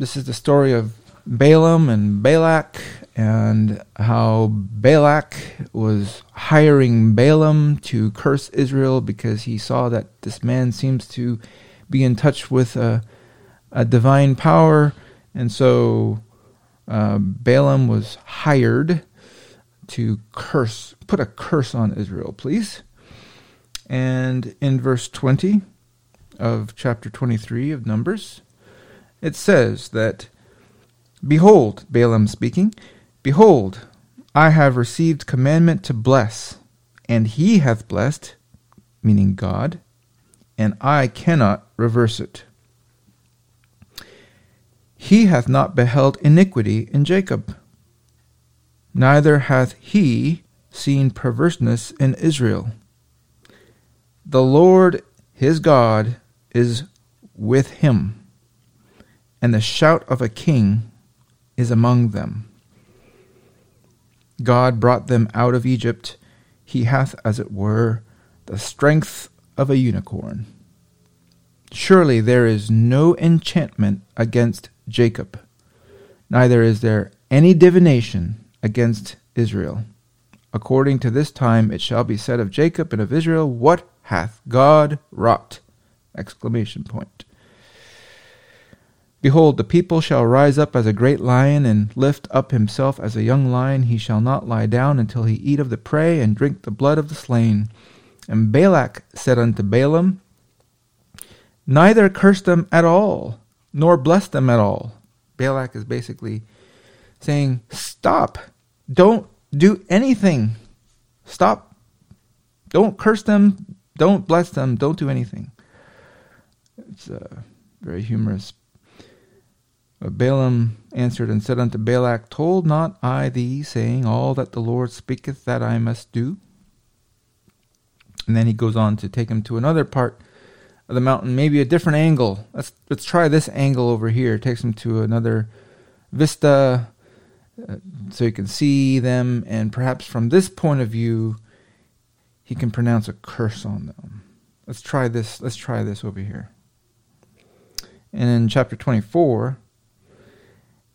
this is the story of Balaam and Balak, and how Balak was hiring Balaam to curse Israel because he saw that this man seems to be in touch with a, a divine power, and so uh, Balaam was hired to curse, put a curse on Israel, please. And in verse 20 of chapter 23 of Numbers, it says that, Behold, Balaam speaking, Behold, I have received commandment to bless, and he hath blessed, meaning God, and I cannot reverse it. He hath not beheld iniquity in Jacob, neither hath he seen perverseness in Israel. The Lord his God is with him, and the shout of a king is among them. God brought them out of Egypt. He hath, as it were, the strength of a unicorn. Surely there is no enchantment against Jacob, neither is there any divination against Israel. According to this time it shall be said of Jacob and of Israel, What hath God wrought? Exclamation point. Behold, the people shall rise up as a great lion, and lift up himself as a young lion. He shall not lie down until he eat of the prey, and drink the blood of the slain. And Balak said unto Balaam, Neither curse them at all, nor bless them at all. Balak is basically saying, Stop. Don't do anything. Stop. Don't curse them. Don't bless them. Don't do anything. It's uh, very humorous. But Balaam answered and said unto Balak, Told not I thee, saying, All that the Lord speaketh that I must do? And then he goes on to take him to another part of the mountain, maybe a different angle. Let's let's try this angle over here. Takes him to another vista, uh, so you can see them, and perhaps from this point of view, he can pronounce a curse on them. Let's try this. Let's try this over here. And in chapter 24,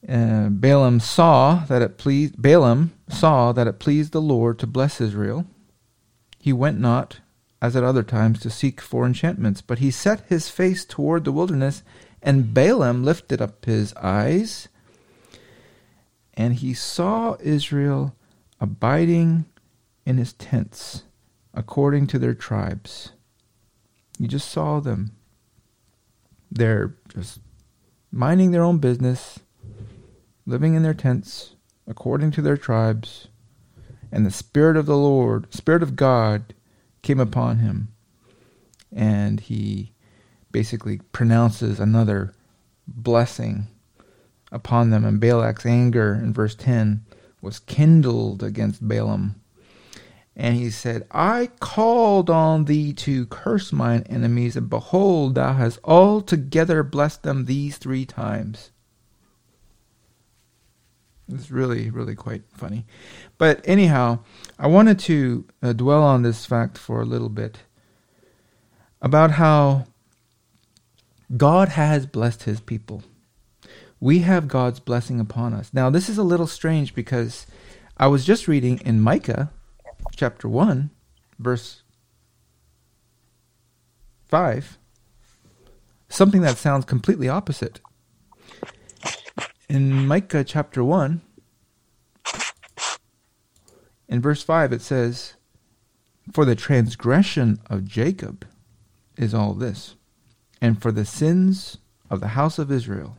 uh, Balaam saw that it pleased Balaam saw that it pleased the Lord to bless Israel. He went not, as at other times, to seek for enchantments, but he set his face toward the wilderness, and Balaam lifted up his eyes, and he saw Israel abiding in his tents according to their tribes. You just saw them. They're just minding their own business, living in their tents according to their tribes. And the Spirit of the Lord, Spirit of God, came upon him. And he basically pronounces another blessing upon them. And Balak's anger in verse 10 was kindled against Balaam and he said, I called on thee to curse mine enemies, and behold, thou hast altogether blessed them these three times. It's really, really quite funny. But anyhow, I wanted to uh, dwell on this fact for a little bit about how God has blessed his people. We have God's blessing upon us. Now, this is a little strange because I was just reading in Micah chapter 1, verse 5, something that sounds completely opposite. In Micah chapter 1, in verse 5, it says, For the transgression of Jacob is all this, and for the sins of the house of Israel,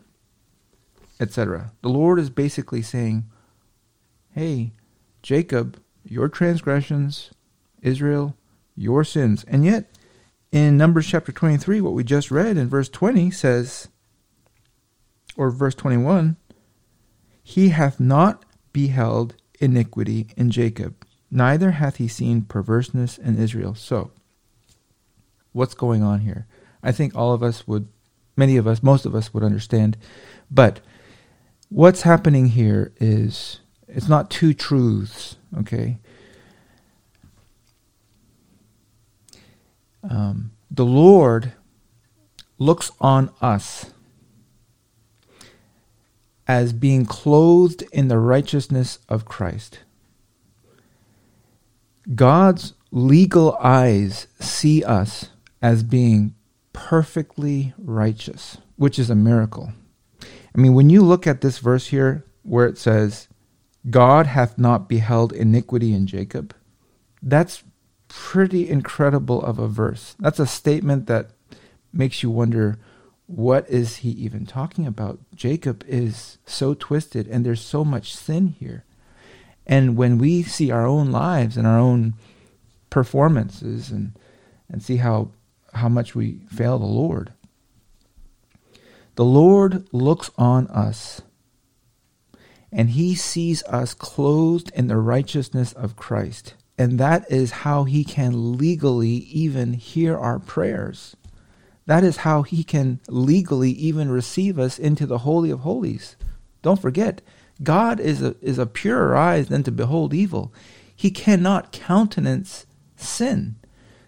etc. The Lord is basically saying, Hey, Jacob your transgressions, Israel, your sins. And yet, in Numbers chapter 23, what we just read in verse 20 says, or verse 21, He hath not beheld iniquity in Jacob, neither hath he seen perverseness in Israel. So, what's going on here? I think all of us would, many of us, most of us would understand. But what's happening here is it's not two truths, okay? Um, the Lord looks on us as being clothed in the righteousness of Christ. God's legal eyes see us as being perfectly righteous, which is a miracle. I mean, when you look at this verse here where it says, God hath not beheld iniquity in Jacob, that's pretty incredible of a verse. That's a statement that makes you wonder what is he even talking about? Jacob is so twisted and there's so much sin here. And when we see our own lives and our own performances and and see how how much we fail the Lord, the Lord looks on us and he sees us clothed in the righteousness of Christ. And that is how he can legally even hear our prayers. That is how he can legally even receive us into the Holy of Holies. Don't forget, God is a, is a purer eyes than to behold evil. He cannot countenance sin.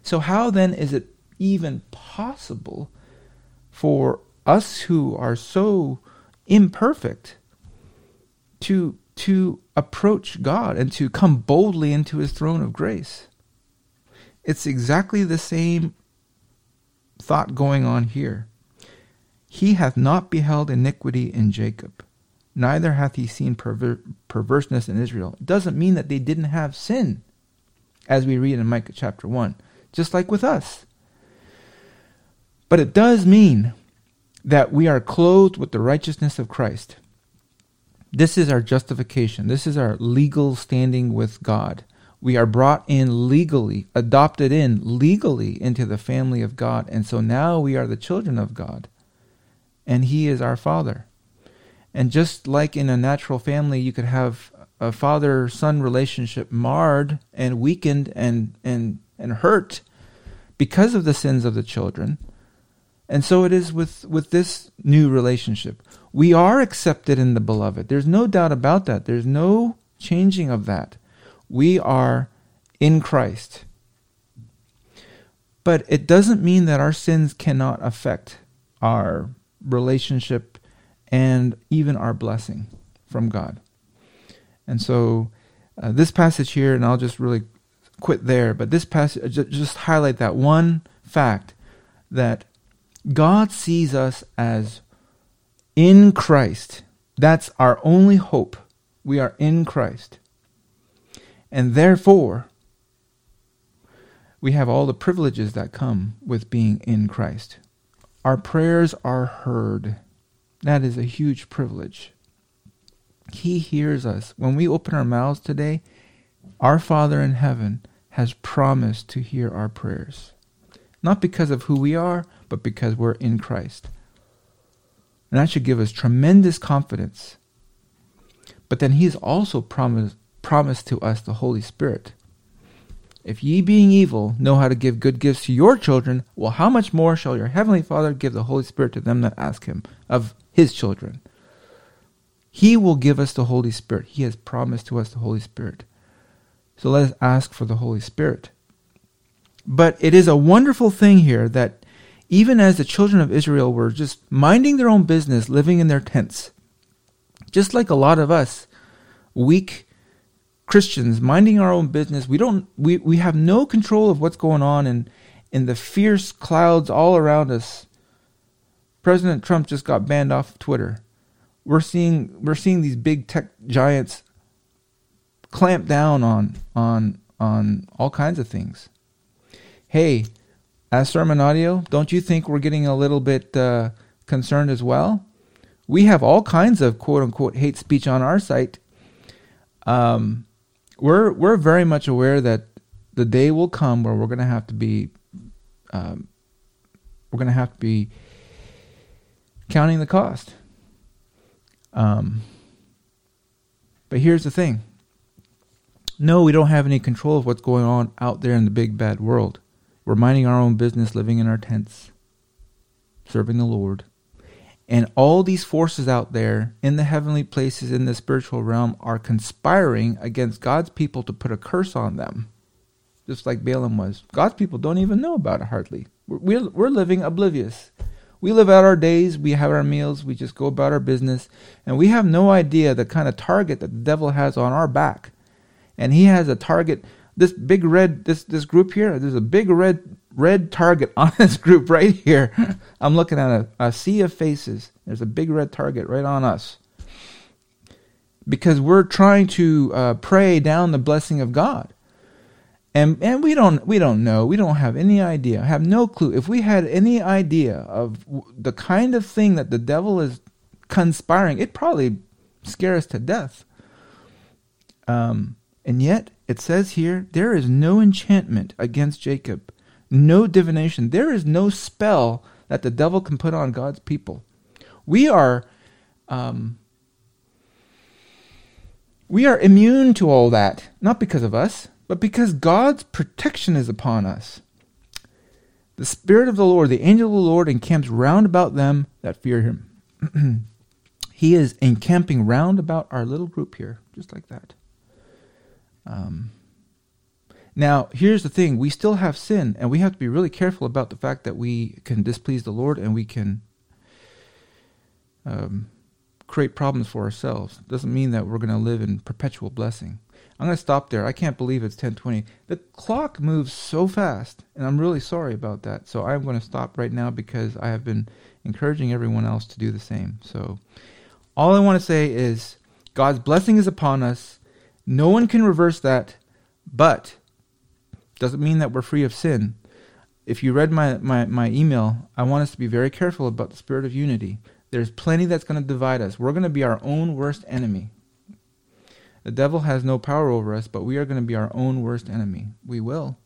So, how then is it even possible for us who are so imperfect to, to approach God and to come boldly into his throne of grace? It's exactly the same thought going on here. He hath not beheld iniquity in Jacob, neither hath he seen perver- perverseness in Israel. It doesn't mean that they didn't have sin, as we read in Micah chapter 1, just like with us. But it does mean that we are clothed with the righteousness of Christ. This is our justification. This is our legal standing with God. We are brought in legally, adopted in legally into the family of God. And so now we are the children of God. And He is our Father. And just like in a natural family, you could have a father son relationship marred and weakened and, and, and hurt because of the sins of the children. And so it is with, with this new relationship. We are accepted in the beloved. There's no doubt about that. There's no changing of that we are in Christ. But it doesn't mean that our sins cannot affect our relationship and even our blessing from God. And so, uh, this passage here, and I'll just really quit there, but this passage, just highlight that one fact that God sees us as in Christ. That's our only hope. We are in Christ. And therefore, we have all the privileges that come with being in Christ. Our prayers are heard. That is a huge privilege. He hears us. When we open our mouths today, our Father in heaven has promised to hear our prayers. Not because of who we are, but because we're in Christ. And that should give us tremendous confidence. But then He's also promised promised to us the Holy Spirit. If ye being evil know how to give good gifts to your children, well, how much more shall your heavenly Father give the Holy Spirit to them that ask him of his children? He will give us the Holy Spirit. He has promised to us the Holy Spirit. So let us ask for the Holy Spirit. But it is a wonderful thing here that even as the children of Israel were just minding their own business, living in their tents, just like a lot of us, weak, Christians minding our own business. We don't we, we have no control of what's going on in in the fierce clouds all around us. President Trump just got banned off of Twitter. We're seeing we're seeing these big tech giants clamp down on on on all kinds of things. Hey, as sermon audio, don't you think we're getting a little bit uh, concerned as well? We have all kinds of quote unquote hate speech on our site. Um, we're we're very much aware that the day will come where we're going to have to be um, we're going to have to be counting the cost. Um, but here's the thing. No, we don't have any control of what's going on out there in the big bad world. We're minding our own business, living in our tents, serving the Lord. And all these forces out there in the heavenly places in the spiritual realm are conspiring against God's people to put a curse on them. Just like Balaam was. God's people don't even know about it hardly. We're, we're living oblivious. We live out our days, we have our meals, we just go about our business, and we have no idea the kind of target that the devil has on our back. And he has a target, this big red, this, this group here, there's a big red red target on this group right here. I'm looking at a, a sea of faces. There's a big red target right on us. Because we're trying to uh, pray down the blessing of God and and we don't we don't know we don't have any idea have no clue if we had any idea of the kind of thing that the devil is conspiring it probably scare us to death um, and yet it says here there is no enchantment against jacob no divination there is no spell that the devil can put on god's people we are um, we are immune to all that not because of us but because God's protection is upon us. The Spirit of the Lord, the angel of the Lord, encamps round about them that fear him. he is encamping round about our little group here, just like that. Um, now, here's the thing we still have sin, and we have to be really careful about the fact that we can displease the Lord and we can um, create problems for ourselves. Doesn't mean that we're going to live in perpetual blessing. I'm going to stop there. I can't believe it's 10:20. The clock moves so fast, and I'm really sorry about that. So I'm going to stop right now because I have been encouraging everyone else to do the same. So all I want to say is God's blessing is upon us. No one can reverse that, but doesn't mean that we're free of sin. If you read my, my, my email, I want us to be very careful about the spirit of unity. There's plenty that's going to divide us. We're going to be our own worst enemy. The devil has no power over us, but we are going to be our own worst enemy. We will.